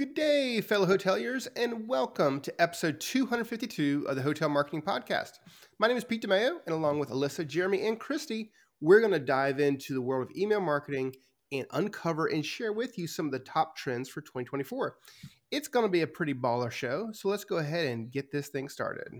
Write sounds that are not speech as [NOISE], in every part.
Good day, fellow hoteliers, and welcome to episode 252 of the Hotel Marketing Podcast. My name is Pete DiMaio, and along with Alyssa, Jeremy, and Christy, we're going to dive into the world of email marketing and uncover and share with you some of the top trends for 2024. It's going to be a pretty baller show, so let's go ahead and get this thing started.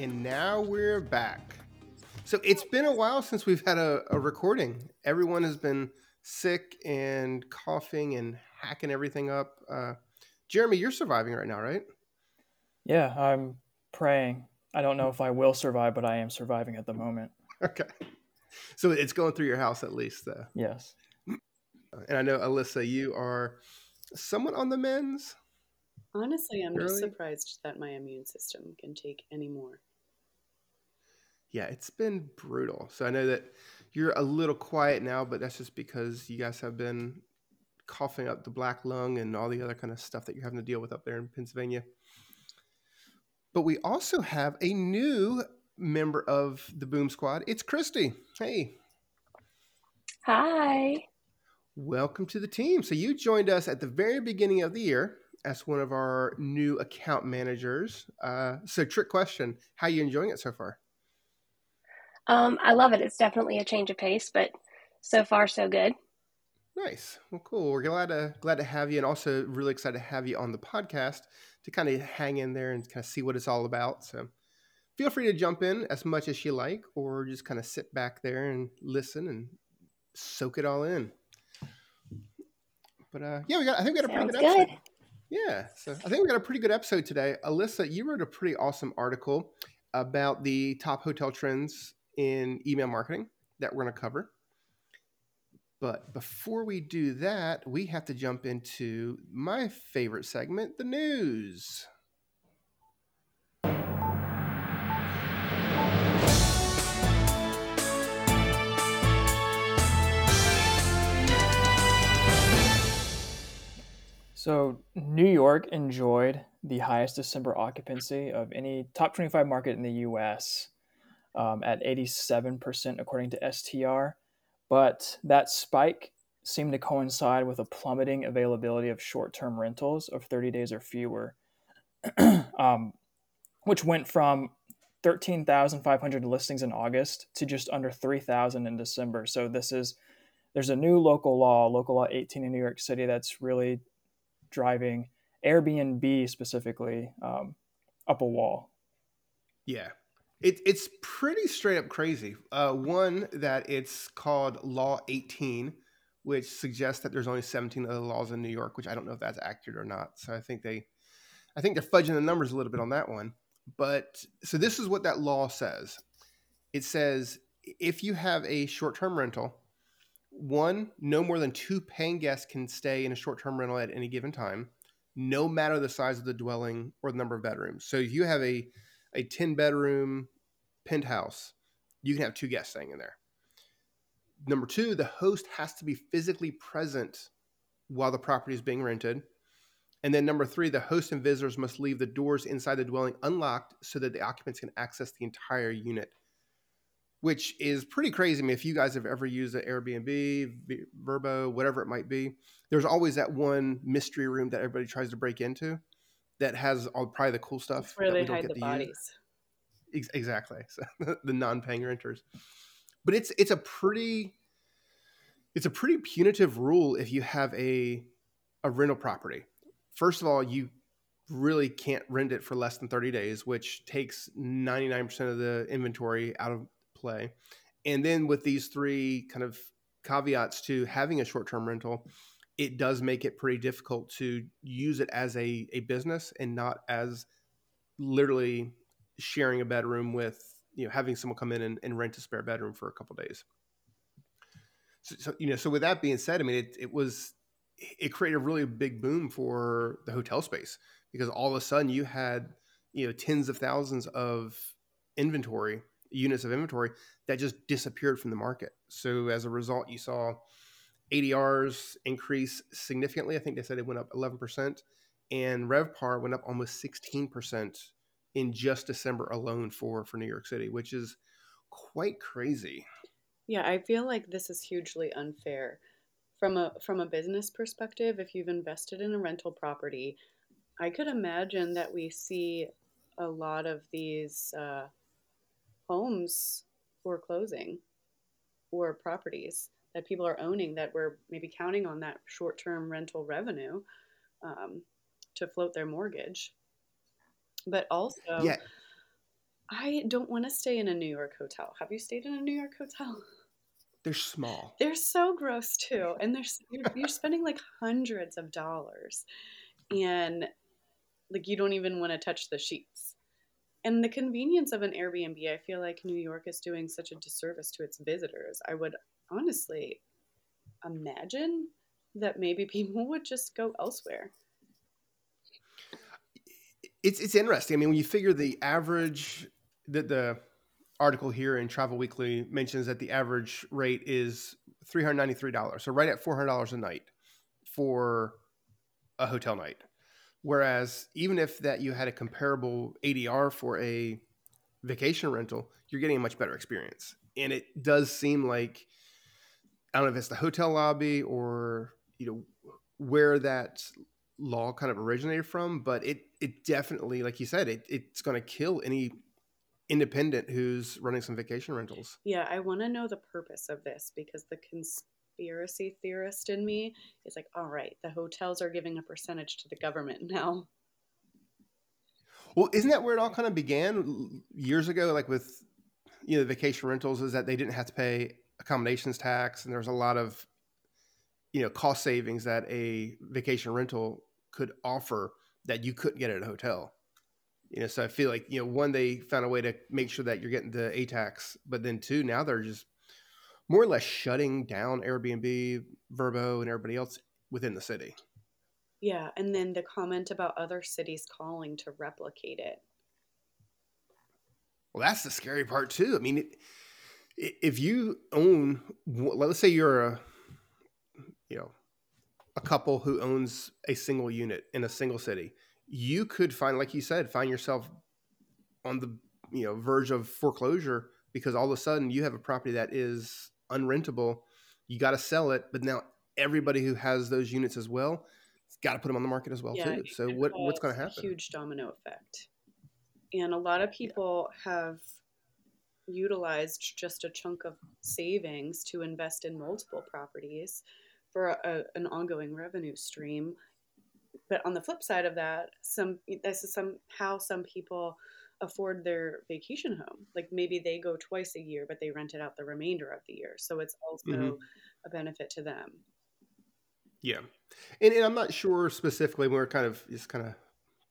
And now we're back. So it's been a while since we've had a, a, recording. Everyone has been sick and coughing and hacking everything up. Uh, Jeremy, you're surviving right now, right? Yeah, I'm praying. I don't know if I will survive, but I am surviving at the moment. [LAUGHS] Okay. So it's going through your house at least, though. Yes. And I know, Alyssa, you are somewhat on the men's. Honestly, I'm just surprised that my immune system can take any more yeah, it's been brutal. So I know that you're a little quiet now, but that's just because you guys have been coughing up the black lung and all the other kind of stuff that you're having to deal with up there in Pennsylvania. But we also have a new member of the Boom Squad. It's Christy. Hey. Hi. Welcome to the team. So you joined us at the very beginning of the year as one of our new account managers. Uh, so, trick question: How are you enjoying it so far? Um, I love it. It's definitely a change of pace, but so far so good. Nice. Well, cool. We're glad to glad to have you, and also really excited to have you on the podcast to kind of hang in there and kind of see what it's all about. So, feel free to jump in as much as you like, or just kind of sit back there and listen and soak it all in. But uh, yeah, we got. I think we got a Sounds pretty good, good. episode. Yeah, so I think we got a pretty good episode today. Alyssa, you wrote a pretty awesome article about the top hotel trends in email marketing that we're going to cover. But before we do that, we have to jump into my favorite segment, the news. So, New York enjoyed the highest December occupancy of any top 25 market in the US um, at 87%, according to STR. But that spike seemed to coincide with a plummeting availability of short term rentals of 30 days or fewer, [CLEARS THROAT] um, which went from 13,500 listings in August to just under 3,000 in December. So this is there's a new local law, local law 18 in New York City, that's really driving Airbnb specifically um, up a wall. Yeah, it, it's pretty straight up crazy. Uh, one that it's called Law 18, which suggests that there's only 17 other laws in New York, which I don't know if that's accurate or not. So I think they, I think they're fudging the numbers a little bit on that one. But so this is what that law says. It says if you have a short-term rental, one, no more than two paying guests can stay in a short-term rental at any given time, no matter the size of the dwelling or the number of bedrooms. So if you have a a 10 bedroom penthouse, you can have two guests staying in there. Number two, the host has to be physically present while the property is being rented. And then number three, the host and visitors must leave the doors inside the dwelling unlocked so that the occupants can access the entire unit, which is pretty crazy. I mean, if you guys have ever used an Airbnb, Vrbo, whatever it might be, there's always that one mystery room that everybody tries to break into that has all probably the cool stuff. That's where they hide the bodies. Use. Exactly, [LAUGHS] so, the non-paying renters. But it's it's a pretty it's a pretty punitive rule if you have a a rental property. First of all, you really can't rent it for less than 30 days, which takes 99% of the inventory out of play. And then with these three kind of caveats to having a short-term rental, it does make it pretty difficult to use it as a, a business and not as literally sharing a bedroom with you know having someone come in and, and rent a spare bedroom for a couple days so, so, you know so with that being said i mean it, it was it created a really big boom for the hotel space because all of a sudden you had you know tens of thousands of inventory units of inventory that just disappeared from the market. So as a result, you saw ADRs increase significantly. I think they said it went up 11%, and RevPAR went up almost 16% in just December alone for for New York City, which is quite crazy. Yeah, I feel like this is hugely unfair. From a from a business perspective, if you've invested in a rental property, I could imagine that we see a lot of these uh, homes foreclosing or properties that people are owning that were maybe counting on that short term rental revenue um, to float their mortgage. But also, yeah. I don't want to stay in a New York hotel. Have you stayed in a New York hotel? They're small. They're so gross too, and they're you're, you're spending like hundreds of dollars, and like you don't even want to touch the sheets. And the convenience of an Airbnb, I feel like New York is doing such a disservice to its visitors. I would honestly imagine that maybe [LAUGHS] people would just go elsewhere. It's it's interesting. I mean, when you figure the average that the article here in Travel Weekly mentions that the average rate is three hundred ninety three dollars, so right at four hundred dollars a night for a hotel night. Whereas even if that you had a comparable ADR for a vacation rental, you're getting a much better experience. And it does seem like I don't know if it's the hotel lobby or you know where that law kind of originated from, but it it definitely, like you said, it, it's going to kill any independent who's running some vacation rentals. Yeah, I want to know the purpose of this because the conspiracy theorist in me is like, all right, the hotels are giving a percentage to the government now. Well, isn't that where it all kind of began years ago? Like with you know the vacation rentals, is that they didn't have to pay accommodations tax, and there's a lot of you know cost savings that a vacation rental could offer that you couldn't get at a hotel. You know, so I feel like you know one they found a way to make sure that you're getting the a tax, but then two now they're just more or less shutting down Airbnb, Vrbo, and everybody else within the city. Yeah, and then the comment about other cities calling to replicate it. Well, that's the scary part too. I mean, it, if you own, let's say you're a, you know, a couple who owns a single unit in a single city, you could find, like you said, find yourself on the you know verge of foreclosure because all of a sudden you have a property that is unrentable. You got to sell it, but now everybody who has those units as well, got to put them on the market as well yeah, too. So what what's going to happen? huge domino effect, and a lot of people yeah. have utilized just a chunk of savings to invest in multiple properties for a, an ongoing revenue stream. But on the flip side of that, some this is some how some people afford their vacation home. Like maybe they go twice a year, but they rent it out the remainder of the year. So it's also mm-hmm. a benefit to them. Yeah. And, and I'm not sure specifically, we're kind of just kind of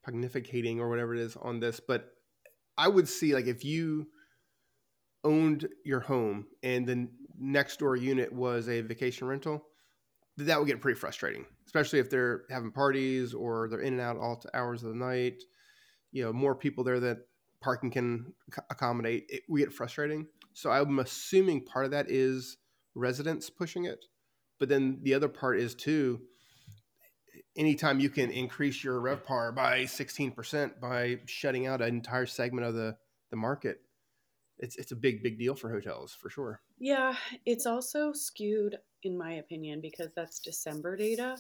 pontificating or whatever it is on this, but I would see like if you owned your home and the next door unit was a vacation rental, that would get pretty frustrating, especially if they're having parties or they're in and out all hours of the night. You know, more people there that parking can accommodate. It, we get frustrating. So I'm assuming part of that is residents pushing it, but then the other part is too. Anytime you can increase your RevPAR by 16% by shutting out an entire segment of the, the market, it's it's a big big deal for hotels for sure. Yeah, it's also skewed in my opinion because that's December data,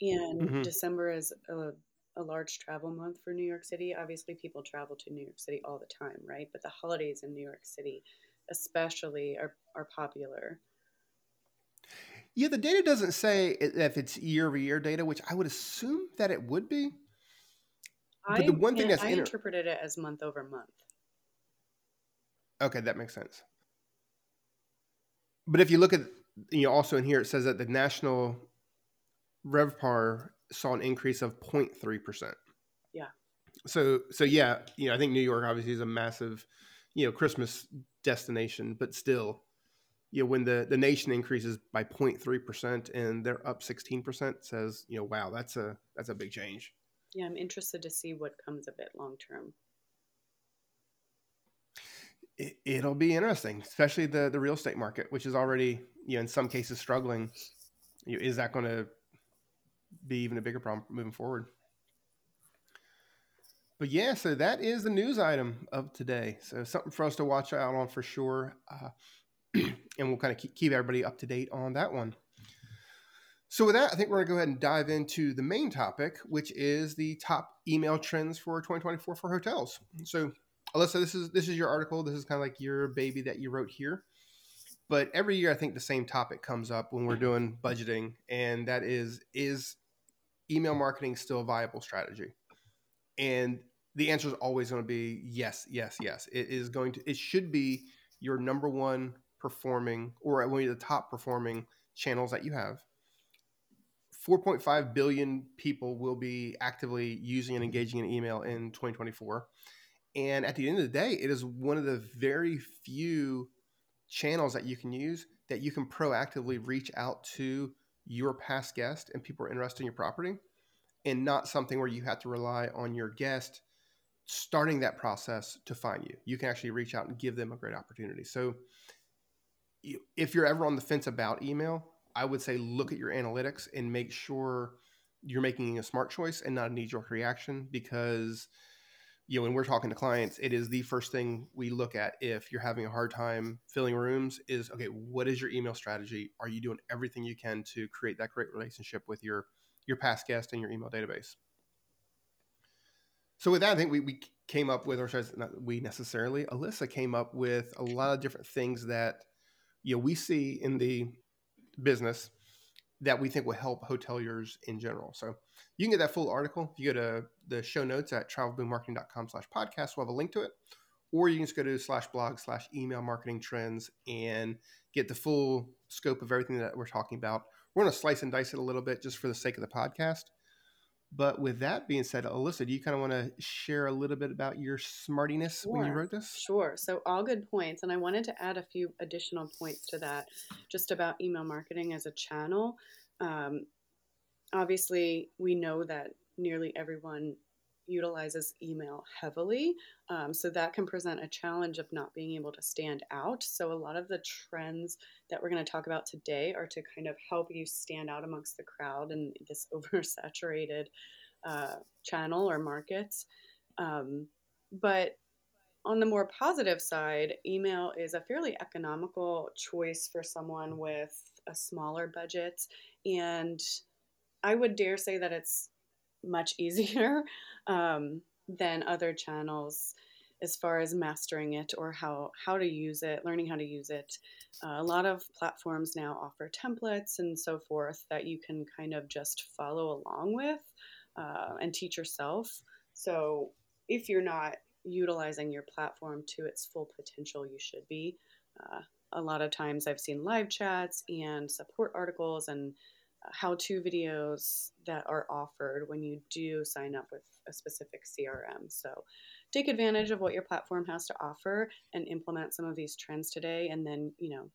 and mm-hmm. December is a, a large travel month for New York City. Obviously, people travel to New York City all the time, right? But the holidays in New York City, especially, are are popular. Yeah, the data doesn't say if it's year over year data, which I would assume that it would be. But I, the one thing that's I inter- interpreted it as month over month. Okay, that makes sense. But if you look at, you know, also in here, it says that the national RevPAR saw an increase of 0.3%. Yeah. So, so yeah, you know, I think New York obviously is a massive, you know, Christmas destination, but still, you know, when the, the nation increases by 0.3% and they're up 16% says, you know, wow, that's a, that's a big change. Yeah. I'm interested to see what comes of it long term. It, will be interesting, especially the the real estate market, which is already you know in some cases struggling. You know, is that going to be even a bigger problem moving forward? But yeah, so that is the news item of today. So something for us to watch out on for sure, uh, [CLEARS THROAT] and we'll kind of keep, keep everybody up to date on that one. So with that, I think we're going to go ahead and dive into the main topic, which is the top email trends for 2024 for hotels. So Alyssa, this is this is your article. This is kind of like your baby that you wrote here. But every year, I think the same topic comes up when we're doing budgeting, and that is is email marketing still a viable strategy? And the answer is always going to be yes, yes, yes. It is going to. It should be your number one performing, or one of the top performing channels that you have. 4.5 billion people will be actively using and engaging in email in 2024 and at the end of the day, it is one of the very few channels that you can use that you can proactively reach out to your past guest and people are interested in your property and not something where you have to rely on your guest starting that process to find you. You can actually reach out and give them a great opportunity. So if you're ever on the fence about email, I would say look at your analytics and make sure you're making a smart choice and not a knee jerk reaction because – you know, when we're talking to clients, it is the first thing we look at if you're having a hard time filling rooms is okay, what is your email strategy? Are you doing everything you can to create that great relationship with your your past guest and your email database? So with that, I think we, we came up with, or not we necessarily, Alyssa came up with a lot of different things that you know we see in the business that we think will help hoteliers in general. So you can get that full article if you go to the show notes at travelboommarketing.com slash podcast. We'll have a link to it. Or you can just go to slash blog slash email marketing trends and get the full scope of everything that we're talking about. We're going to slice and dice it a little bit just for the sake of the podcast. But with that being said, Alyssa, do you kind of want to share a little bit about your smartiness sure. when you wrote this? Sure. So, all good points. And I wanted to add a few additional points to that just about email marketing as a channel. Um, obviously, we know that nearly everyone utilizes email heavily. Um, so that can present a challenge of not being able to stand out. So a lot of the trends that we're going to talk about today are to kind of help you stand out amongst the crowd in this [LAUGHS] oversaturated uh, channel or markets. Um, but on the more positive side, email is a fairly economical choice for someone with a smaller budget and I would dare say that it's much [LAUGHS] easier um, than other channels as far as mastering it or how how to use it, learning how to use it. Uh, a lot of platforms now offer templates and so forth that you can kind of just follow along with uh, and teach yourself. So if you're not utilizing your platform to its full potential, you should be. Uh, a lot of times I've seen live chats and support articles and how to videos that are offered when you do sign up with a specific CRM. So take advantage of what your platform has to offer and implement some of these trends today. And then, you know,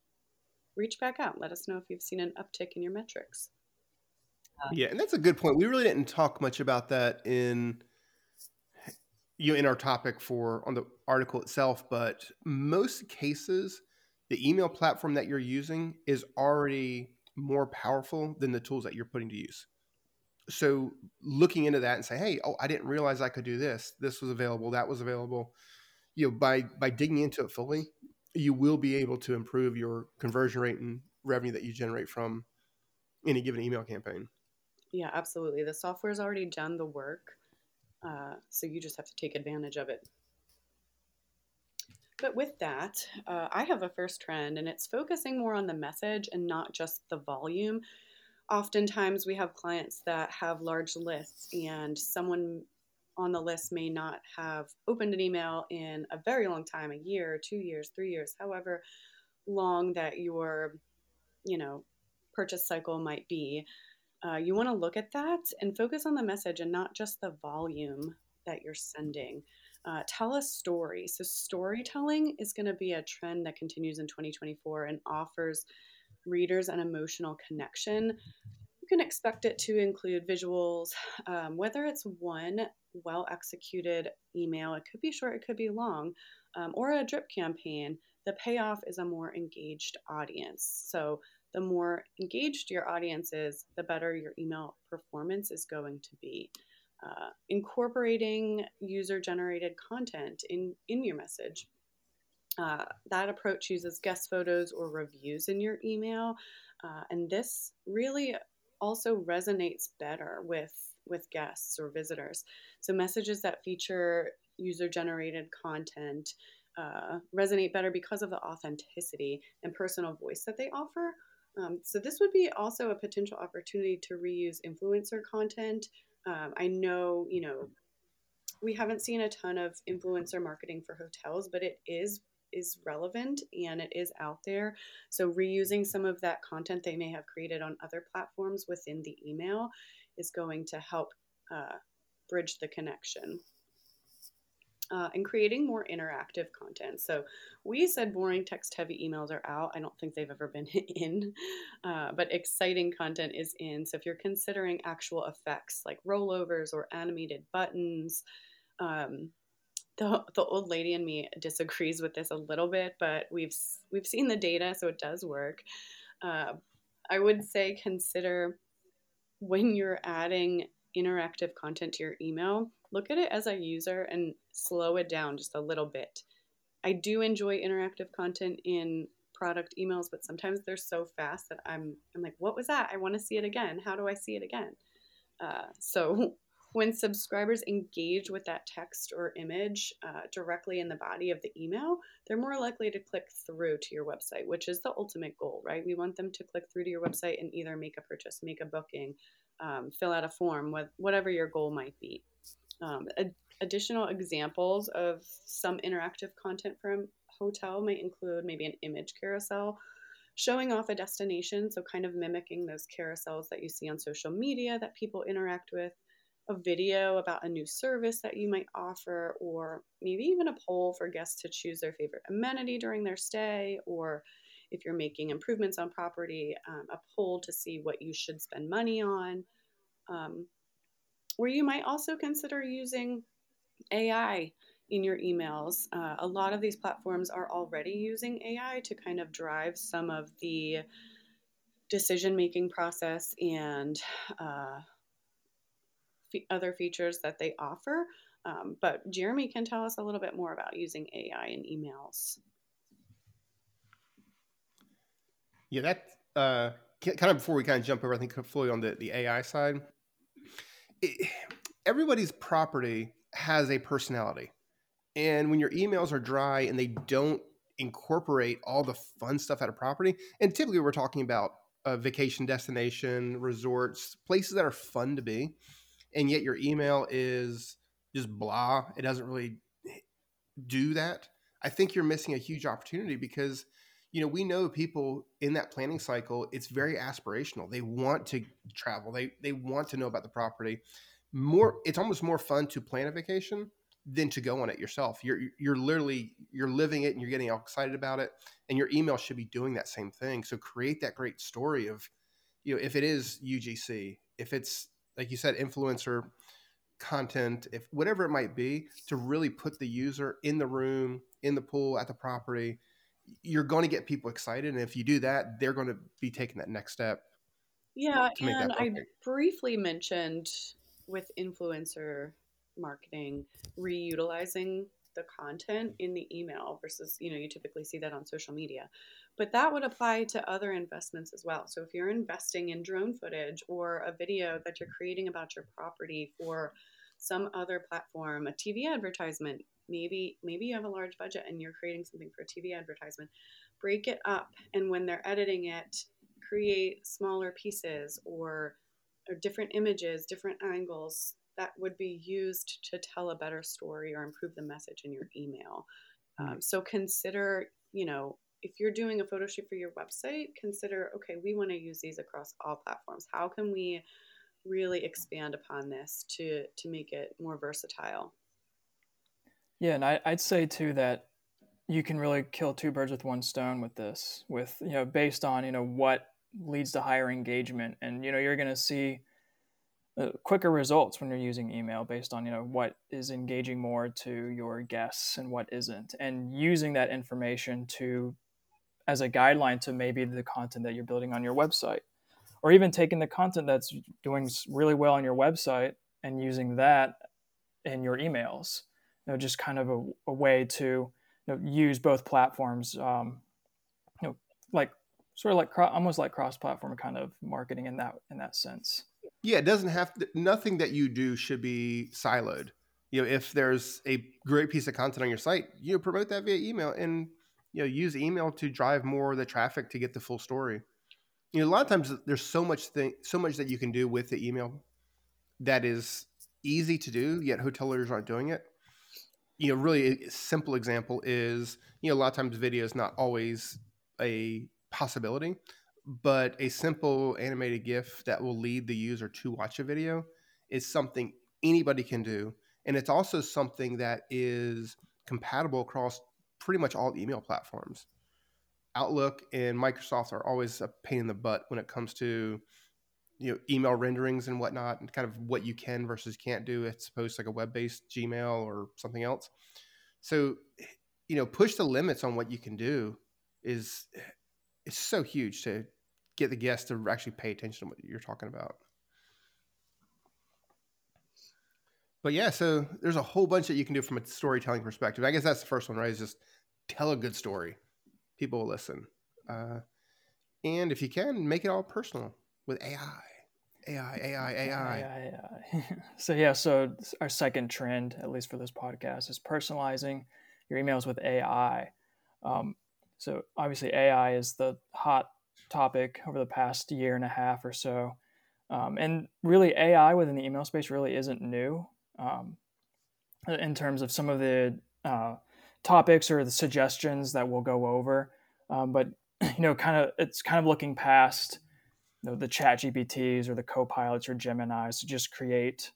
reach back out. Let us know if you've seen an uptick in your metrics. Uh, yeah, and that's a good point. We really didn't talk much about that in you know, in our topic for on the article itself, but most cases, the email platform that you're using is already more powerful than the tools that you're putting to use. So looking into that and say, hey, oh, I didn't realize I could do this. This was available. That was available. You know, by by digging into it fully, you will be able to improve your conversion rate and revenue that you generate from any given email campaign. Yeah, absolutely. The software's already done the work, uh, so you just have to take advantage of it. But with that, uh, I have a first trend, and it's focusing more on the message and not just the volume. Oftentimes, we have clients that have large lists, and someone on the list may not have opened an email in a very long time a year, two years, three years, however long that your you know purchase cycle might be uh, you want to look at that and focus on the message and not just the volume that you're sending uh, tell a story. So, storytelling is going to be a trend that continues in 2024 and offers readers an emotional connection. You can expect it to include visuals, um, whether it's one well executed email, it could be short, it could be long, um, or a drip campaign, the payoff is a more engaged audience. So the more engaged your audience is, the better your email performance is going to be. Uh, incorporating user generated content in, in your message. Uh, that approach uses guest photos or reviews in your email. Uh, and this really also resonates better with, with guests or visitors. So, messages that feature user generated content uh, resonate better because of the authenticity and personal voice that they offer. Um, so this would be also a potential opportunity to reuse influencer content. Um, I know, you know, we haven't seen a ton of influencer marketing for hotels, but it is is relevant and it is out there. So reusing some of that content they may have created on other platforms within the email is going to help uh, bridge the connection uh, and creating more interactive content. So we said boring text heavy emails are out. I don't think they've ever been [LAUGHS] in, uh, but exciting content is in. So if you're considering actual effects like rollovers or animated buttons, um, the, the old lady in me disagrees with this a little bit, but we've we've seen the data, so it does work. Uh, I would say consider when you're adding interactive content to your email, look at it as a user and slow it down just a little bit. I do enjoy interactive content in product emails, but sometimes they're so fast that I'm I'm like, what was that? I want to see it again. How do I see it again? Uh, so [LAUGHS] when subscribers engage with that text or image uh, directly in the body of the email, they're more likely to click through to your website, which is the ultimate goal, right? We want them to click through to your website and either make a purchase, make a booking, um, fill out a form, whatever your goal might be. Um, additional examples of some interactive content from hotel might include maybe an image carousel showing off a destination, so kind of mimicking those carousels that you see on social media that people interact with, a video about a new service that you might offer, or maybe even a poll for guests to choose their favorite amenity during their stay, or if you're making improvements on property, um, a poll to see what you should spend money on. Um, where you might also consider using AI in your emails. Uh, a lot of these platforms are already using AI to kind of drive some of the decision making process and uh, other features that they offer. Um, but Jeremy can tell us a little bit more about using AI in emails. Yeah, that uh, kind of before we kind of jump over, I think fully on the, the AI side, everybody's property has a personality. And when your emails are dry and they don't incorporate all the fun stuff out of property, and typically we're talking about a vacation destination, resorts, places that are fun to be, and yet your email is just blah. It doesn't really do that. I think you're missing a huge opportunity because you know we know people in that planning cycle it's very aspirational. They want to travel. They they want to know about the property. More it's almost more fun to plan a vacation than to go on it yourself. You're you're literally you're living it and you're getting all excited about it and your email should be doing that same thing. So create that great story of you know if it is UGC if it's like you said influencer content if whatever it might be to really put the user in the room in the pool at the property you're going to get people excited and if you do that they're going to be taking that next step yeah and i briefly mentioned with influencer marketing reutilizing the content in the email versus you know you typically see that on social media. But that would apply to other investments as well. So if you're investing in drone footage or a video that you're creating about your property for some other platform a tv advertisement maybe maybe you have a large budget and you're creating something for a tv advertisement break it up and when they're editing it create smaller pieces or or different images, different angles that would be used to tell a better story or improve the message in your email. Um, so consider, you know, if you're doing a photo shoot for your website, consider, okay, we want to use these across all platforms. How can we really expand upon this to to make it more versatile? Yeah, and I, I'd say too that you can really kill two birds with one stone with this, with you know, based on you know what leads to higher engagement. And you know, you're going to see uh, quicker results when you're using email based on you know what is engaging more to your guests and what isn't. And using that information to as a guideline to maybe the content that you're building on your website. Or even taking the content that's doing really well on your website and using that in your emails know just kind of a, a way to you know, use both platforms um, you know like sort of like almost like cross-platform kind of marketing in that in that sense yeah, it doesn't have to, nothing that you do should be siloed. You know, if there's a great piece of content on your site, you know, promote that via email and you know use email to drive more of the traffic to get the full story. You know, a lot of times there's so much thing, so much that you can do with the email that is easy to do, yet hoteliers aren't doing it. You know, really simple example is you know a lot of times video is not always a possibility but a simple animated GIF that will lead the user to watch a video is something anybody can do. And it's also something that is compatible across pretty much all email platforms. Outlook and Microsoft are always a pain in the butt when it comes to you know email renderings and whatnot, and kind of what you can versus can't do. It's supposed like a web-based Gmail or something else. So, you know, push the limits on what you can do is it's so huge to get the guests to actually pay attention to what you're talking about. But yeah, so there's a whole bunch that you can do from a storytelling perspective. I guess that's the first one, right? Is just tell a good story. People will listen. Uh, and if you can, make it all personal with AI. AI, AI, AI. AI, AI. [LAUGHS] so yeah, so our second trend, at least for this podcast, is personalizing your emails with AI. Um, so obviously, AI is the hot topic over the past year and a half or so. Um, and really, AI within the email space really isn't new um, in terms of some of the uh, topics or the suggestions that we'll go over. Um, but [CLEARS THROAT] you know, kind of it's kind of looking past you know, the Chat GPTs or the Copilots or Gemini's to just create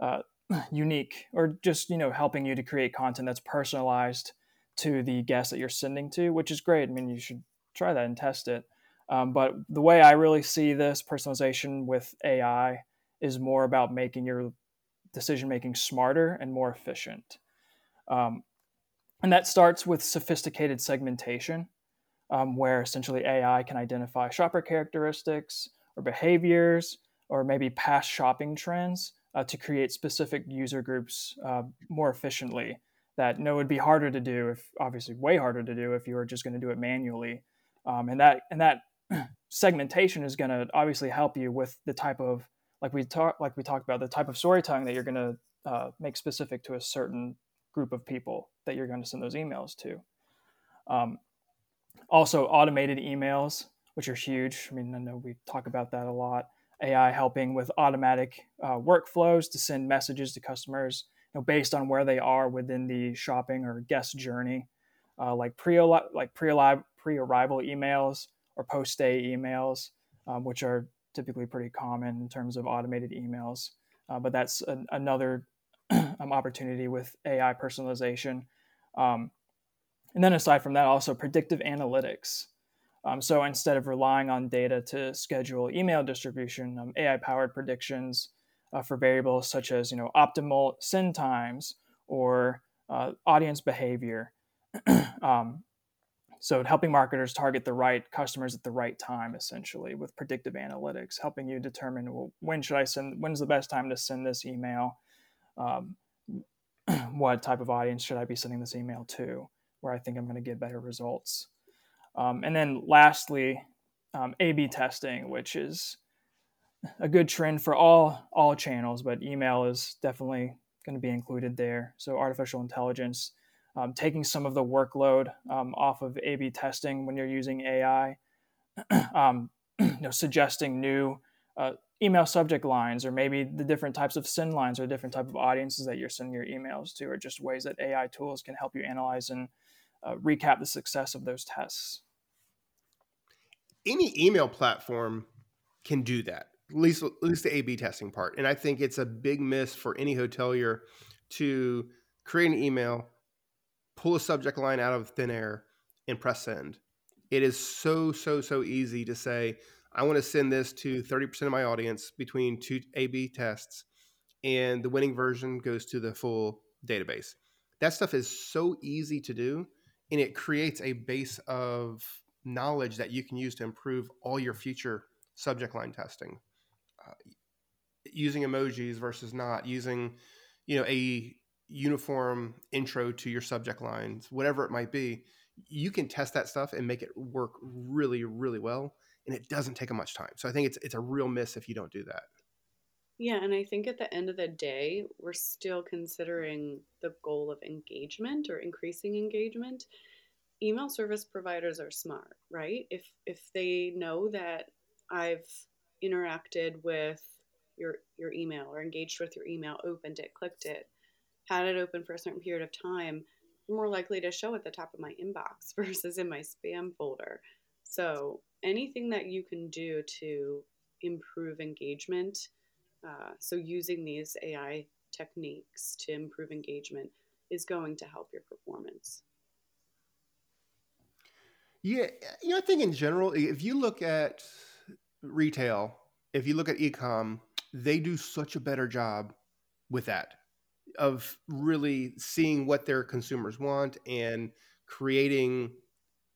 uh, [CLEARS THROAT] unique or just you know helping you to create content that's personalized to the guest that you're sending to, which is great. I mean, you should try that and test it. Um, but the way I really see this personalization with AI is more about making your decision making smarter and more efficient. Um, and that starts with sophisticated segmentation, um, where essentially AI can identify shopper characteristics or behaviors or maybe past shopping trends uh, to create specific user groups uh, more efficiently. That no, would be harder to do if obviously way harder to do if you were just going to do it manually. Um, and that and that [CLEARS THROAT] segmentation is going to obviously help you with the type of like we talked like we talked about the type of storytelling that you're going to uh, make specific to a certain group of people that you're going to send those emails to. Um, also, automated emails, which are huge. I mean, I know we talk about that a lot. AI helping with automatic uh, workflows to send messages to customers, you know, based on where they are within the shopping or guest journey, uh, like pre like pre arrival emails or post stay emails, um, which are typically pretty common in terms of automated emails. Uh, but that's an, another [CLEARS THROAT] um, opportunity with AI personalization. Um, and then aside from that, also predictive analytics. Um, so instead of relying on data to schedule email distribution, um, AI-powered predictions uh, for variables such as you know optimal send times or uh, audience behavior [CLEARS THROAT] um, so helping marketers target the right customers at the right time, essentially, with predictive analytics, helping you determine well, when should I send, when's the best time to send this email, um, [CLEARS THROAT] what type of audience should I be sending this email to, where I think I'm going to get better results. Um, and then lastly, um, A/B testing, which is a good trend for all all channels, but email is definitely going to be included there. So artificial intelligence um, taking some of the workload um, off of A/B testing when you're using AI, [CLEARS THROAT] um, [CLEARS THROAT] you know, suggesting new uh, email subject lines, or maybe the different types of send lines or different type of audiences that you're sending your emails to, are just ways that AI tools can help you analyze and uh, recap the success of those tests. Any email platform can do that. At least, at least the A/B testing part, and I think it's a big miss for any hotelier to create an email pull a subject line out of thin air and press send. It is so, so, so easy to say, I want to send this to 30% of my audience between two A/B tests, and the winning version goes to the full database. That stuff is so easy to do, and it creates a base of knowledge that you can use to improve all your future subject line testing. Uh, using emojis versus not using, you know, a uniform intro to your subject lines, whatever it might be, you can test that stuff and make it work really, really well. And it doesn't take much time. So I think it's it's a real miss if you don't do that. Yeah, and I think at the end of the day, we're still considering the goal of engagement or increasing engagement. Email service providers are smart, right? If if they know that I've interacted with your your email or engaged with your email, opened it, clicked it, had it open for a certain period of time, more likely to show at the top of my inbox [LAUGHS] versus in my spam folder. So anything that you can do to improve engagement, uh, so using these AI techniques to improve engagement is going to help your performance. Yeah, you know, I think in general, if you look at retail, if you look at ecom, they do such a better job with that of really seeing what their consumers want and creating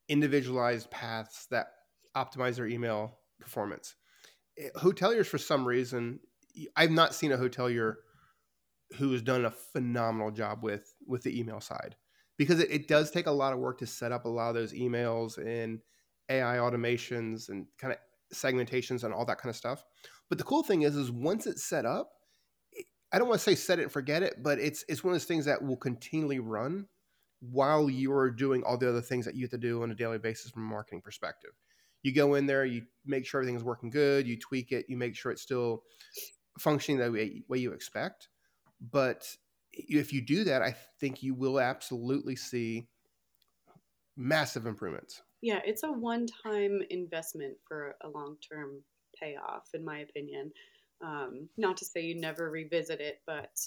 individualized paths that optimize their email performance. Eh, hoteliers, for some reason, I've not seen a hotelier who has done a phenomenal job with with the email side because it, it does take a lot of work to set up a lot of those emails and AI automations and kind of segmentations and all that kind of stuff. But the cool thing is, is once it's set up, I don't want to say set it and forget it, but it's it's one of those things that will continually run while you're doing all the other things that you have to do on a daily basis from a marketing perspective. You go in there, you make sure everything's working good, you tweak it, you make sure it's still functioning the way, way you expect. But if you do that, I think you will absolutely see massive improvements. Yeah, it's a one time investment for a long term payoff, in my opinion. Um, not to say you never revisit it, but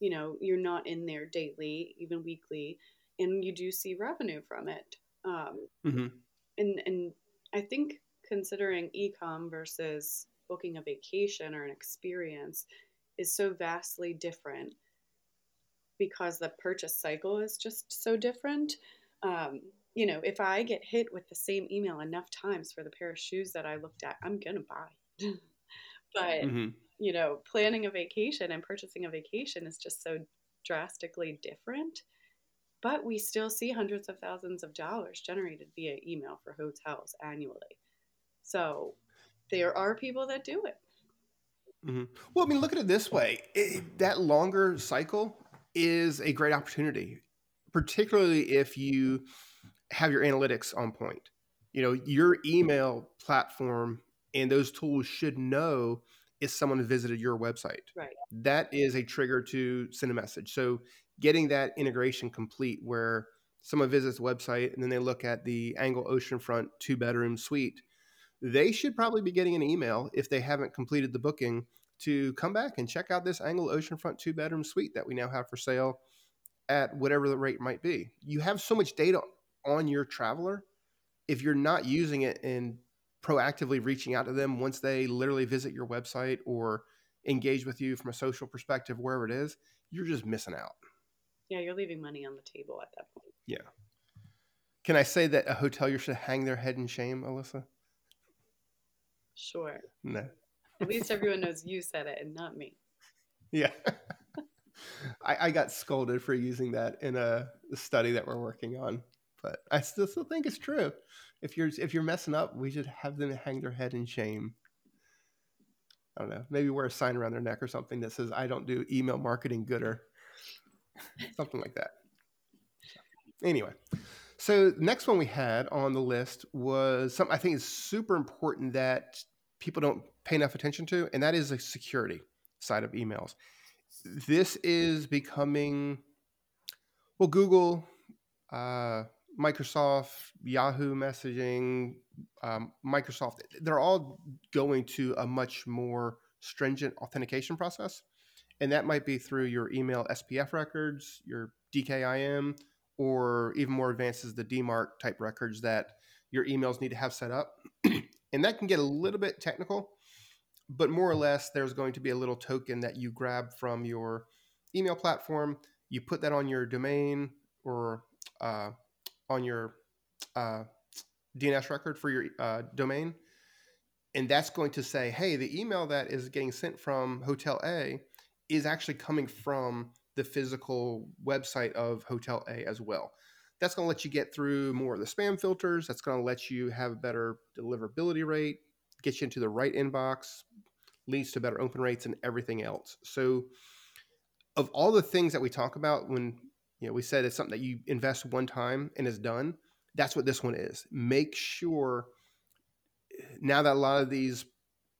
you know you're not in there daily, even weekly, and you do see revenue from it. Um, mm-hmm. And and I think considering ecom versus booking a vacation or an experience is so vastly different because the purchase cycle is just so different. Um, you know, if I get hit with the same email enough times for the pair of shoes that I looked at, I'm gonna buy. [LAUGHS] but mm-hmm. you know, planning a vacation and purchasing a vacation is just so drastically different. But we still see hundreds of thousands of dollars generated via email for hotels annually. So there are people that do it. Mm-hmm. Well, I mean, look at it this way: it, that longer cycle is a great opportunity, particularly if you have your analytics on point. You know, your email platform and those tools should know if someone visited your website. Right. That is a trigger to send a message. So getting that integration complete where someone visits the website and then they look at the angle oceanfront two bedroom suite, they should probably be getting an email if they haven't completed the booking to come back and check out this angle oceanfront two bedroom suite that we now have for sale at whatever the rate might be. You have so much data on your traveler. If you're not using it and proactively reaching out to them once they literally visit your website or engage with you from a social perspective, wherever it is, you're just missing out. Yeah, you're leaving money on the table at that point. Yeah. Can I say that a hotelier should hang their head in shame, Alyssa? Sure. No. At least everyone knows you said it and not me. Yeah. [LAUGHS] I, I, got scolded for using that in a, a, study that we're working on, but I still still think it's true. If you're if you're messing up, we should have them hang their head in shame. I don't know. Maybe wear a sign around their neck or something that says "I don't do email marketing gooder," something like that. Anyway, so next one we had on the list was something I think is super important that people don't pay enough attention to, and that is the security side of emails. This is becoming well, Google, uh, Microsoft, Yahoo messaging, um, Microsoft, they're all going to a much more stringent authentication process. And that might be through your email SPF records, your DKIM, or even more advanced is the DMARC type records that your emails need to have set up. [CLEARS THROAT] And that can get a little bit technical, but more or less, there's going to be a little token that you grab from your email platform. You put that on your domain or uh, on your uh, DNS record for your uh, domain. And that's going to say, hey, the email that is getting sent from Hotel A is actually coming from the physical website of Hotel A as well. That's going to let you get through more of the spam filters. That's going to let you have a better deliverability rate, get you into the right inbox, leads to better open rates and everything else. So, of all the things that we talk about when you know we said it's something that you invest one time and is done, that's what this one is. Make sure now that a lot of these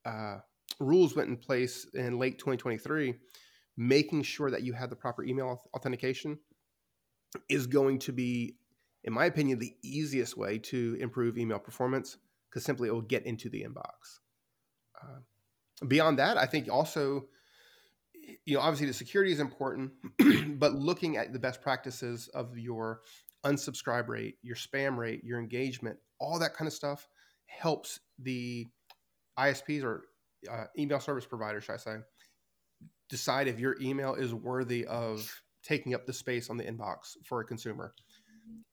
uh, rules went in place in late 2023, making sure that you have the proper email authentication is going to be, in my opinion, the easiest way to improve email performance because simply it will get into the inbox. Uh, beyond that, I think also, you know, obviously the security is important, [CLEARS THROAT] but looking at the best practices of your unsubscribe rate, your spam rate, your engagement, all that kind of stuff helps the ISPs or uh, email service providers, should I say, decide if your email is worthy of taking up the space on the inbox for a consumer.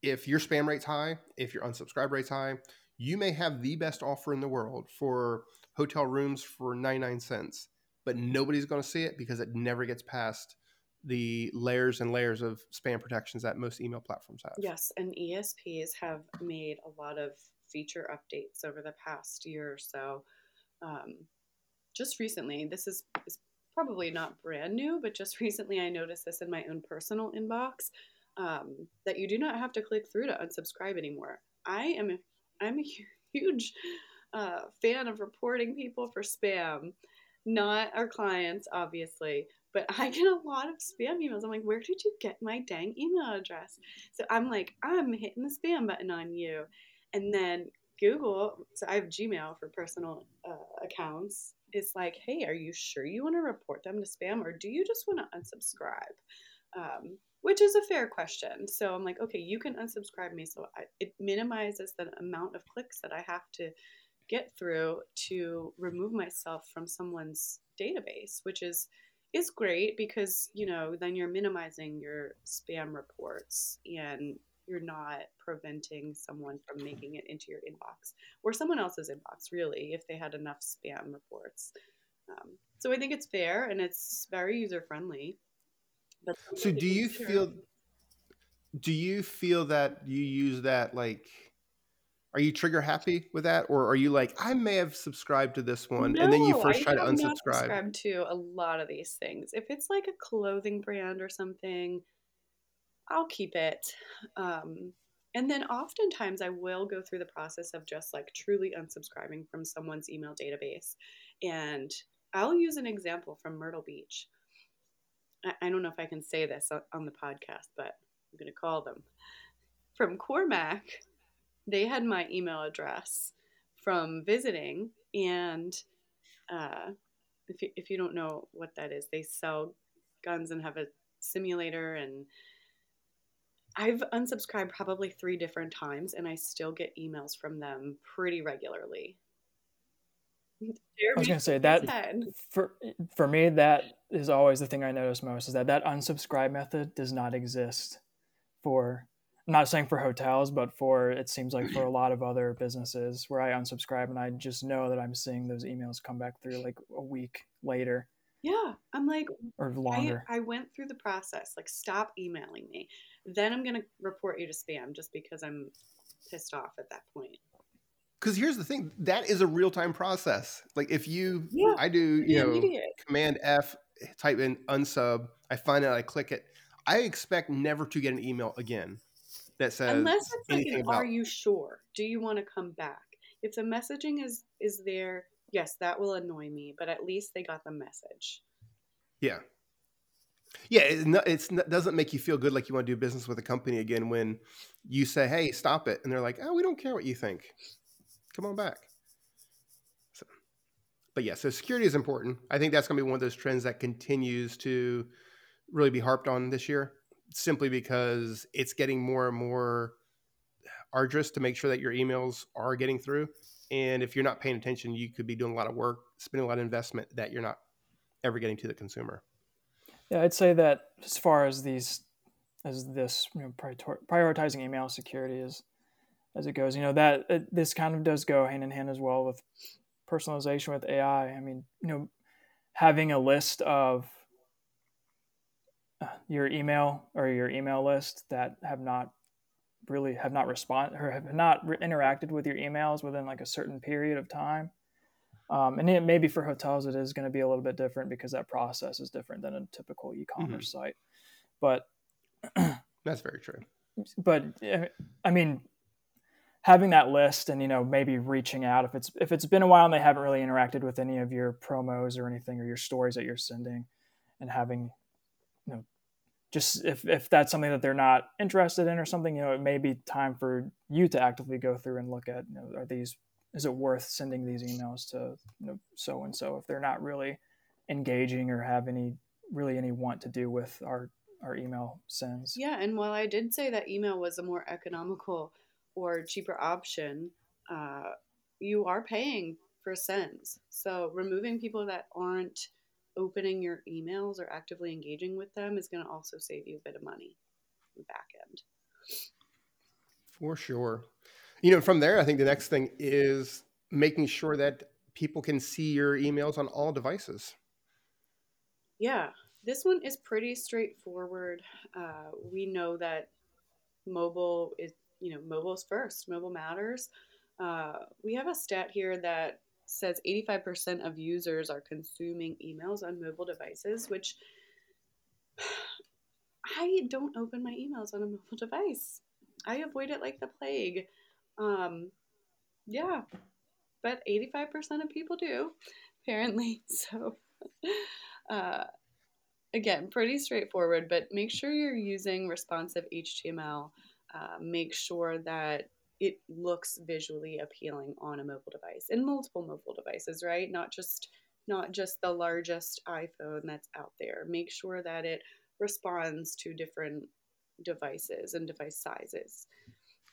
If your spam rate's high, if your unsubscribe rate's high, you may have the best offer in the world for hotel rooms for 99 cents, but nobody's going to see it because it never gets past the layers and layers of spam protections that most email platforms have. Yes, and ESPs have made a lot of feature updates over the past year or so. Um, just recently, this is, is probably not brand new, but just [LAUGHS] recently I noticed this in my own personal inbox um, that you do not have to click through to unsubscribe anymore. I am a, I'm a [LAUGHS] huge uh, fan of reporting people for spam, not our clients, obviously, but I get a lot of spam emails. I'm like, where did you get my dang email address? So I'm like, I'm hitting the spam button on you. And then Google, so I have Gmail for personal uh, accounts. It's like, hey, are you sure you want to report them to spam or do you just want to unsubscribe? Um, which is a fair question. So I'm like, okay, you can unsubscribe me. So I, it minimizes the amount of clicks that I have to get through to remove myself from someone's database, which is is great because you know then you're minimizing your spam reports and you're not preventing someone from making it into your inbox or someone else's inbox, really, if they had enough spam reports. Um, so I think it's fair and it's very user friendly. But so, do you sure. feel? Do you feel that you use that like? Are you trigger happy with that, or are you like I may have subscribed to this one, no, and then you first I try to unsubscribe? subscribe to a lot of these things. If it's like a clothing brand or something, I'll keep it. Um, and then oftentimes I will go through the process of just like truly unsubscribing from someone's email database. And I'll use an example from Myrtle Beach. I, I don't know if I can say this on the podcast, but I'm going to call them. From Cormac, they had my email address from visiting. And uh, if, you, if you don't know what that is, they sell guns and have a simulator and I've unsubscribed probably three different times and I still get emails from them pretty regularly. I was going to say that for for me that is always the thing I notice most is that that unsubscribe method does not exist for I'm not saying for hotels but for it seems like for a lot of other businesses where I unsubscribe and I just know that I'm seeing those emails come back through like a week later. Yeah, I'm like or longer. I, I went through the process like stop emailing me. Then I'm going to report you to spam just because I'm pissed off at that point. Because here's the thing, that is a real time process. Like if you, yeah, I do, you know, idiot. Command F, type in unsub, I find it, I click it. I expect never to get an email again that says unless it's like, an, about, "Are you sure? Do you want to come back?" If the messaging is is there, yes, that will annoy me. But at least they got the message. Yeah, yeah, it it doesn't make you feel good like you want to do business with a company again when you say, "Hey, stop it," and they're like, "Oh, we don't care what you think. Come on back." So, but yeah, so security is important. I think that's going to be one of those trends that continues to really be harped on this year, simply because it's getting more and more arduous to make sure that your emails are getting through. And if you're not paying attention, you could be doing a lot of work, spending a lot of investment that you're not ever getting to the consumer. Yeah, I'd say that as far as these, as this you know, prioritizing email security is, as it goes, you know that it, this kind of does go hand in hand as well with personalization with AI. I mean, you know, having a list of uh, your email or your email list that have not really have not respond or have not re- interacted with your emails within like a certain period of time. Um, and it, maybe for hotels it is going to be a little bit different because that process is different than a typical e-commerce mm-hmm. site. But [CLEARS THROAT] that's very true. But I mean, having that list and you know maybe reaching out if it's if it's been a while and they haven't really interacted with any of your promos or anything or your stories that you're sending, and having you know just if, if that's something that they're not interested in or something, you know, it may be time for you to actively go through and look at, you know, are these, is it worth sending these emails to so and so if they're not really engaging or have any really any want to do with our our email sends. Yeah, and while I did say that email was a more economical or cheaper option, uh, you are paying for sends. So removing people that aren't opening your emails or actively engaging with them is going to also save you a bit of money in the back end. For sure. You know, from there, I think the next thing is making sure that people can see your emails on all devices. Yeah, this one is pretty straightforward. Uh, we know that mobile is, you know, mobile's first, mobile matters. Uh, we have a stat here that says 85% of users are consuming emails on mobile devices, which [SIGHS] I don't open my emails on a mobile device. I avoid it like the plague. Um, yeah, but 85% of people do, apparently. [LAUGHS] So, uh, again, pretty straightforward, but make sure you're using responsive HTML. Uh, make sure that it looks visually appealing on a mobile device and multiple mobile devices, right? Not just not just the largest iPhone that's out there. Make sure that it responds to different devices and device sizes.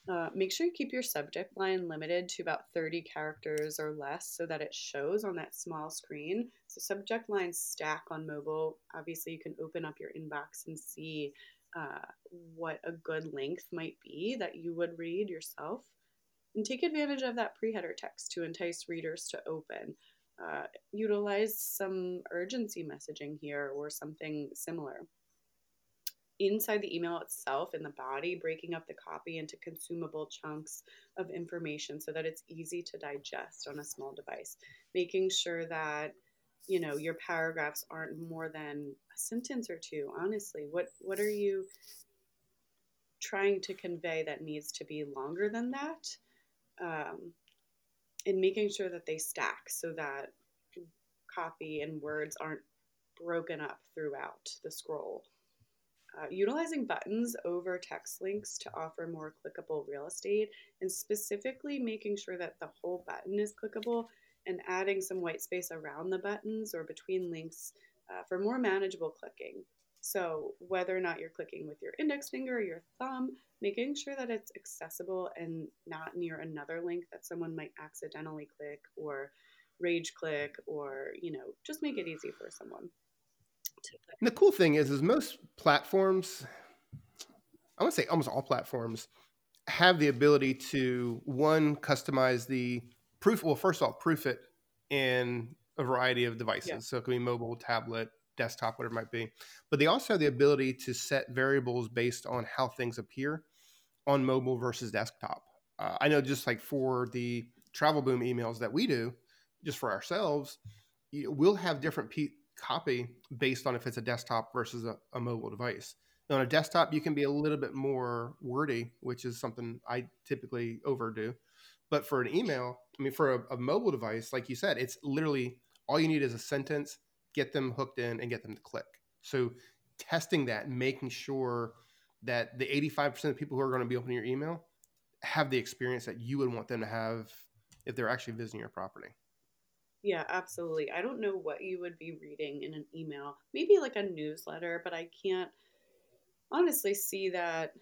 Uh, make sure you keep your subject line limited to about 30 characters or less so that it shows on that small screen. So, subject lines stack on mobile. Obviously, you can open up your inbox and see uh, what a good length might be that you would read yourself. And take advantage of that pre-header text to entice readers to open. Uh, utilize some urgency messaging here or something similar. Inside the email itself, in the body, breaking up the copy into consumable chunks of information so that it's easy to digest on a small device. Making sure that you know your paragraphs aren't more than a sentence or two honestly. What what are you trying to convey that needs to be longer than that? Um, and making sure that they stack so that copy and words aren't broken up throughout the scroll uh, utilizing buttons over text links to offer more clickable real estate and specifically making sure that the whole button is clickable and adding some white space around the buttons or between links uh, for more manageable clicking. So, whether or not you're clicking with your index finger or your thumb, making sure that it's accessible and not near another link that someone might accidentally click or rage click or, you know, just make it easy for someone. And the cool thing is, is most platforms, I want to say almost all platforms, have the ability to one customize the proof well first of all proof it in a variety of devices. Yeah. so it can be mobile tablet desktop whatever it might be. But they also have the ability to set variables based on how things appear on mobile versus desktop. Uh, i know just like for the travel boom emails that we do just for ourselves we'll have different p- copy based on if it's a desktop versus a, a mobile device on a desktop you can be a little bit more wordy which is something i typically overdo but for an email, I mean, for a, a, mobile device, like you said, it's literally all you need is a sentence, get them hooked in, and get them to click. So testing that, making sure that the 85% of people who are going to be opening your email have the experience that you would want them to have if they're actually visiting your property. Yeah, absolutely. I don't know what you would be reading in an email, maybe like a newsletter, but I can't honestly see that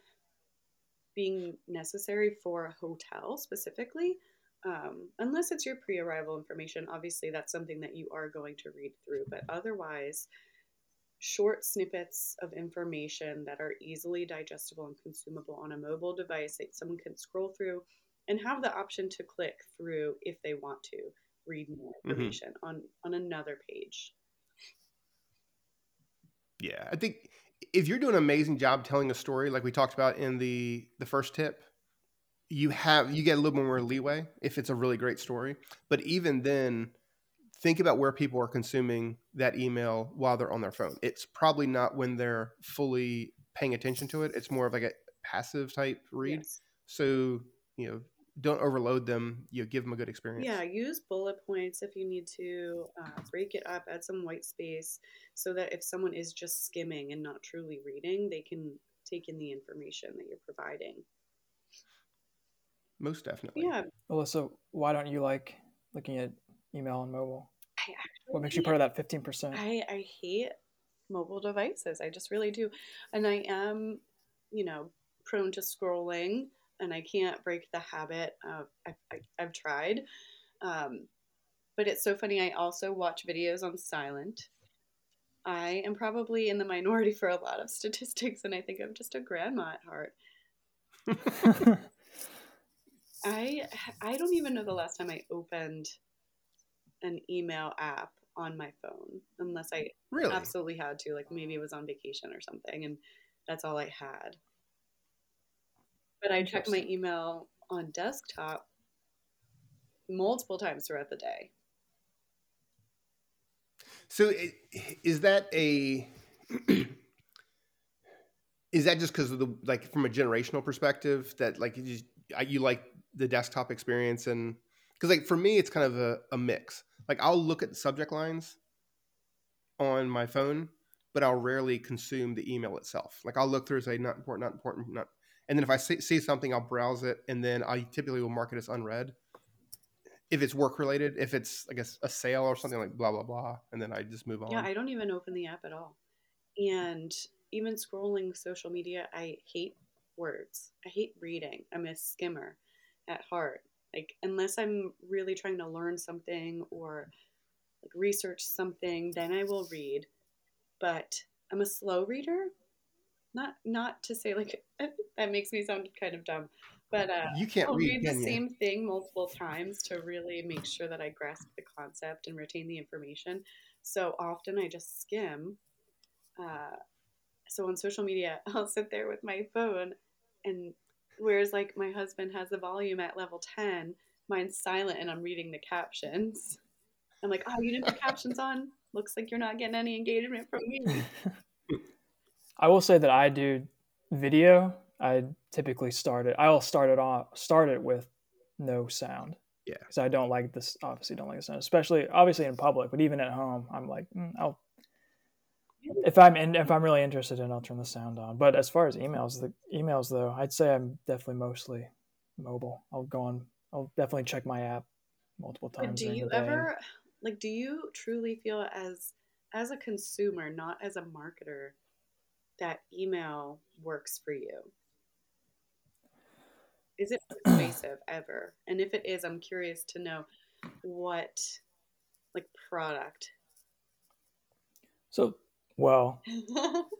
being necessary for a hotel specifically. um, unless it's your pre-arrival information. Obviously, that's something that you are going to read through, but otherwise, short snippets of information that are easily digestible and consumable on a mobile device that someone can scroll through and have the option to click through if they want to read more Mhm. information on on another page. Yeah, I think if you're doing an amazing job telling a story, like we talked about in the the first tip, you have you get a little more leeway if it's a really great story. But even then, think about where people are consuming that email while they're on their phone. It's probably not when they're fully paying attention to it. It's more of like a passive type read. Yes. So you know, don't overload them. You know, give them a good experience. Yeah, use bullet points if you need to. Uh, break it up, add some white space, so that if someone is just skimming and not truly reading, they can take in the information that you're providing. most definitely. Yeah, Alyssa, why don't you like looking at email on mobile? I actually What makes you part of that fifteen percent? I, I hate mobile devices. I just really do. And I am, you know, prone to scrolling and I can't break the habit of, I, I, I've tried. Um, but it's so funny. I also watch videos on silent. I am probably in the minority for a lot of statistics, and I think I'm just a grandma at heart. [LAUGHS] I I don't even know the last time I opened an email app on my phone, unless I Really? absolutely had to. Like maybe it was on vacation or something, and that's all I had. But I check my email on desktop multiple times throughout the day. So is that a [CLEARS THROAT] is that just because of the like from a generational perspective that like you you like the desktop experience and because like for me it's kind of a, a mix. Like I'll look at the subject lines on my phone but I'll rarely consume the email itself. Like I'll look through and say not important not important not and then if I see, see something I'll browse it and then I typically will mark it as unread if it's work related if it's I guess a sale or something like blah blah blah and then I just move on Yeah, I don't even open the app at all. And even scrolling social media, I hate words. I hate reading. I'm a skimmer at heart. Like unless I'm really trying to learn something or like research something, then I will read. But I'm a slow reader. Not not to say like [LAUGHS] that makes me sound kind of dumb, but uh, you can't I'll read, read the can you? same thing multiple times to really make sure that I grasp the concept and retain the information. So often I just skim. Uh, so on social media, [LAUGHS] I'll sit there with my phone, and whereas like my husband has the volume at level 10, mine's silent and I'm reading the captions. I'm like, oh, you didn't put captions on? Looks like you're not getting any engagement from me. [LAUGHS] I will say that I do video. I typically start it. I'll start it off start it with no sound. Yeah. because I don't like this. Obviously, don't like the sound, especially obviously in public. But even at home, I'm like, mm, I'll if I'm in, if I'm really interested in, I'll turn the sound on. But as far as emails, the emails though, I'd say I'm definitely mostly mobile. I'll go on. I'll definitely check my app multiple times. But do you the day. ever like do you truly feel as as a consumer, not as a marketer, that email works for you? Is it persuasive [CLEARS THROAT] ever? And if it is, I'm curious to know what like product. So, well,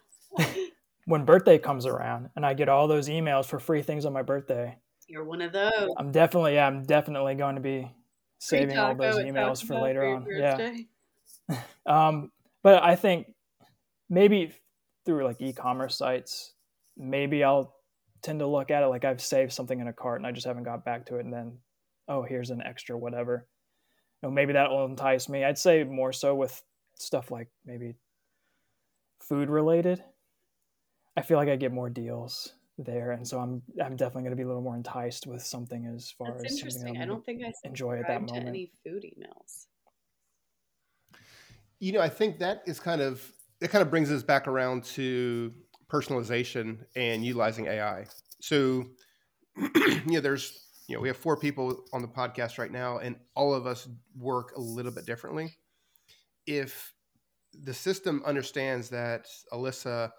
[LAUGHS] when birthday comes around and I get all those emails for free things on my birthday, You're one of those. I'm definitely, yeah, I'm definitely going to be saving all those emails for later on. Yeah. [LAUGHS] Um, but I think maybe through like e-commerce sites, maybe I'll tend to look at it like I've saved something in a cart and I just haven't got back to it, and then oh, here's an extra whatever. You know, maybe that will entice me. I'd say more so with stuff like maybe food related. I feel like I get more deals there, and so I'm I'm definitely going to be a little more enticed with something as far That's as interesting. that I don't think I enjoy at that subscribe to moment. any food emails. You know, I think that is kind of it kind of brings us back around to personalization and utilizing AI. So, [CLEARS THROAT] you know, there's you know, we have four people on the podcast right now and all of us work a little bit differently. If the system understands that Alyssa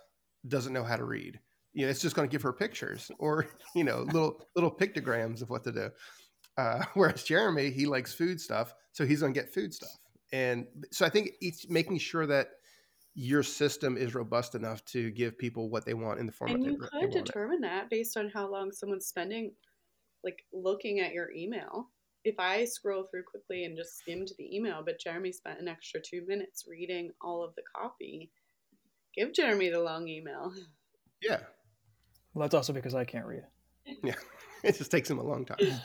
doesn't know how to read, you know, it's just going to give her pictures or, you know, [LAUGHS] little little pictograms of what to do. Uh, [LAUGHS] whereas Jeremy, he likes food stuff, so he's going to get food stuff. And so I think it's making sure that your system is robust enough to give people what they want in the format. And you they, could determine that based on how long someone's spending, like looking at your email. If I scroll through quickly and just skimmed the email, but Jeremy spent an extra two minutes reading all of the copy, give Jeremy the long email. Yeah. Well, that's also because I can't read. Yeah, [LAUGHS] it just takes him a long time. [LAUGHS]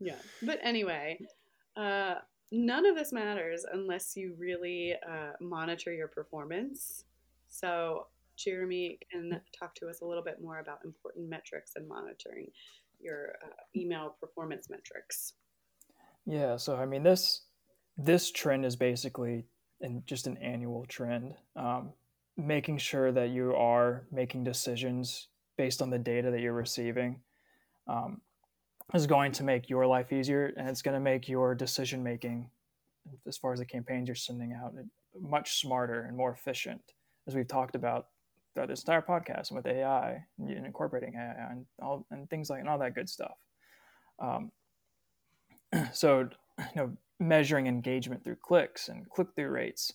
yeah, but anyway, uh, none of this matters unless you really uh, monitor your performance. So, Jeremy can talk to us a little bit more about important metrics and monitoring your uh, email performance metrics. Yeah, so I mean this this trend is basically in just an annual trend, um, making sure that you are making decisions based on the data that you're receiving. Um, is going to make your life easier and it's going to make your decision making as far as the campaigns you're sending out much smarter and more efficient. As we've talked about throughout this entire podcast with ai and incorporating ai and all and things like and all that good stuff. Um, [CLEARS THROAT] so you know measuring engagement through clicks and click-through rates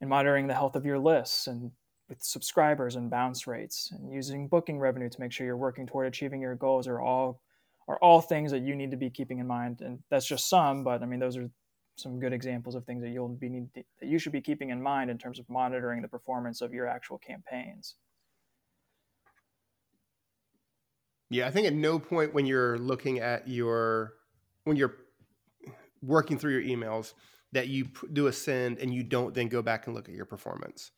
and monitoring the health of your lists and with subscribers and bounce rates and using booking revenue to make sure you're working toward achieving your goals are all are all things that you need to be keeping in mind. And that's just some, but I mean, those are some good examples of things that you'll be need to, that you should be keeping in mind in terms of monitoring the performance of your actual campaigns. Yeah, I think at no point when you're looking at your when you're working through your emails that you do a send and you don't then go back and look at your performance.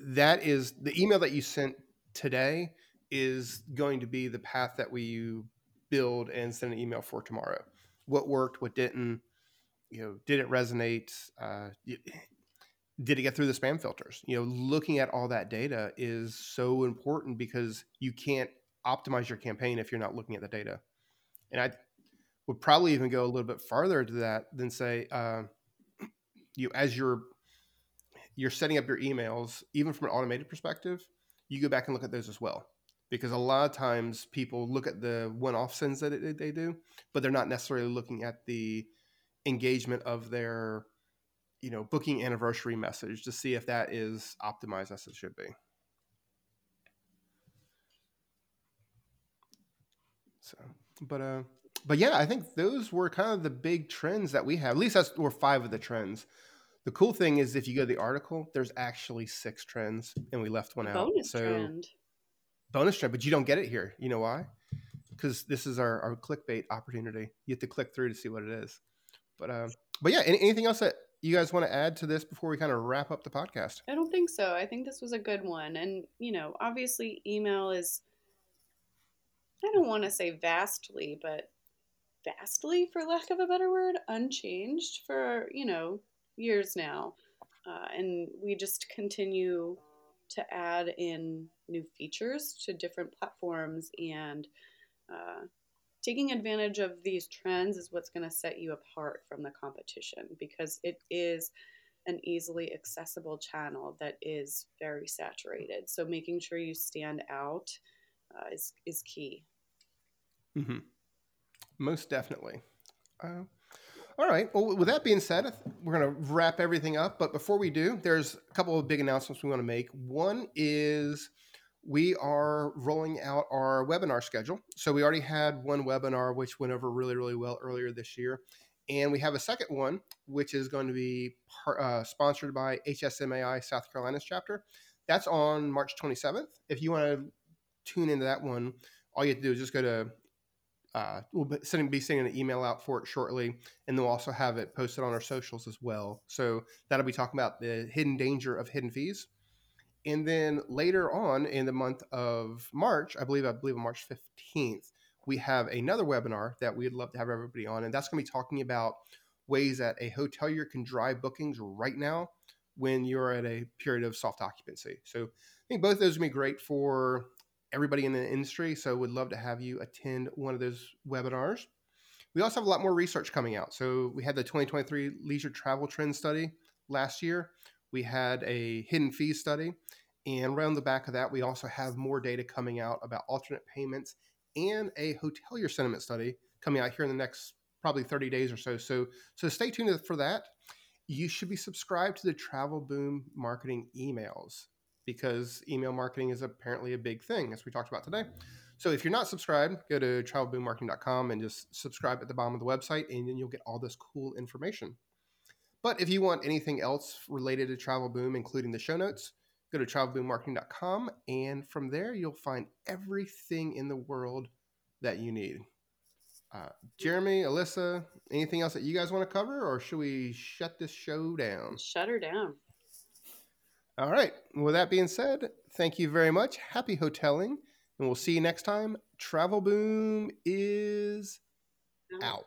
That is the email that you sent today is going to be the path that we build and send an email for tomorrow. What worked, what didn't, you know, did it resonate? Uh, did it get through the spam filters? You know, looking at all that data is so important because you can't optimize your campaign if you're not looking at the data. And I would probably even go a little bit farther to that than say, uh, you as you're you're setting up your emails, even from an automated perspective, you go back and look at those as well because a lot of times people look at the one-off sends that it, they do, but they're not necessarily looking at the engagement of their, you know, booking anniversary message to see if that is optimized as it should be. So, but uh, but yeah, I think those were kind of the big trends that we have. At least that's were five of the trends. The cool thing is, if you go to the article, there's actually six trends, and we left one A out. bonus so trend. Bonus trend, but you don't get it here. You know why? Because this is our, our clickbait opportunity. You have to click through to see what it is. But um, but yeah, any, anything else that you guys want to add to this before we kind of wrap up the podcast? I don't think so. I think this was a good one. And, you know, obviously email is, I don't want to say vastly, but vastly, for lack of a better word, unchanged for, you know, years now. Uh, and we just continue to add in new features to different platforms and uh, taking advantage of these trends is what's going to set you apart from the competition because it is an easily accessible channel that is very saturated. So making sure you stand out uh, is is key. Mm-hmm. Most definitely. Uh, all right. Well, with that being said, we're going to wrap everything up. But before we do, there's a couple of big announcements we want to make. One is we are rolling out our webinar schedule. So we already had one webinar, which went over really, really well earlier this year. And we have a second one, which is going to be par- uh, sponsored by HSMAI South Carolina's chapter. That's on March 27th. If you want to tune into that one, all you have to do is just go to uh, we'll be sending, be sending an email out for it shortly, and then we'll also have it posted on our socials as well. So that'll be talking about the hidden danger of hidden fees. And then later on in the month of March, I believe, I believe on March 15th, we have another webinar that we'd love to have everybody on. And that's going to be talking about ways that a hotelier can drive bookings right now when you're at a period of soft occupancy. So I think both of those to be great for everybody in the industry. So would love to have you attend one of those webinars. We also have a lot more research coming out. So we had the 2023 leisure travel trend study last year. We had a hidden fees study. And around the back of that, we also have more data coming out about alternate payments and a hotelier sentiment study coming out here in the next probably 30 days or so. So, so stay tuned for that. You should be subscribed to the Travel Boom marketing emails because email marketing is apparently a big thing, as we talked about today. So if you're not subscribed, go to travelboommarketing.com and just subscribe at the bottom of the website, and then you'll get all this cool information. But if you want anything else related to Travel Boom, including the show notes, go to travelboommarketing.com, and from there you'll find everything in the world that you need. Uh, Jeremy, Alyssa, anything else that you guys want to cover, or should we shut this show down? Shut her down. All right. With that being said, thank you very much. Happy hoteling, and we'll see you next time. Travel Boom is out.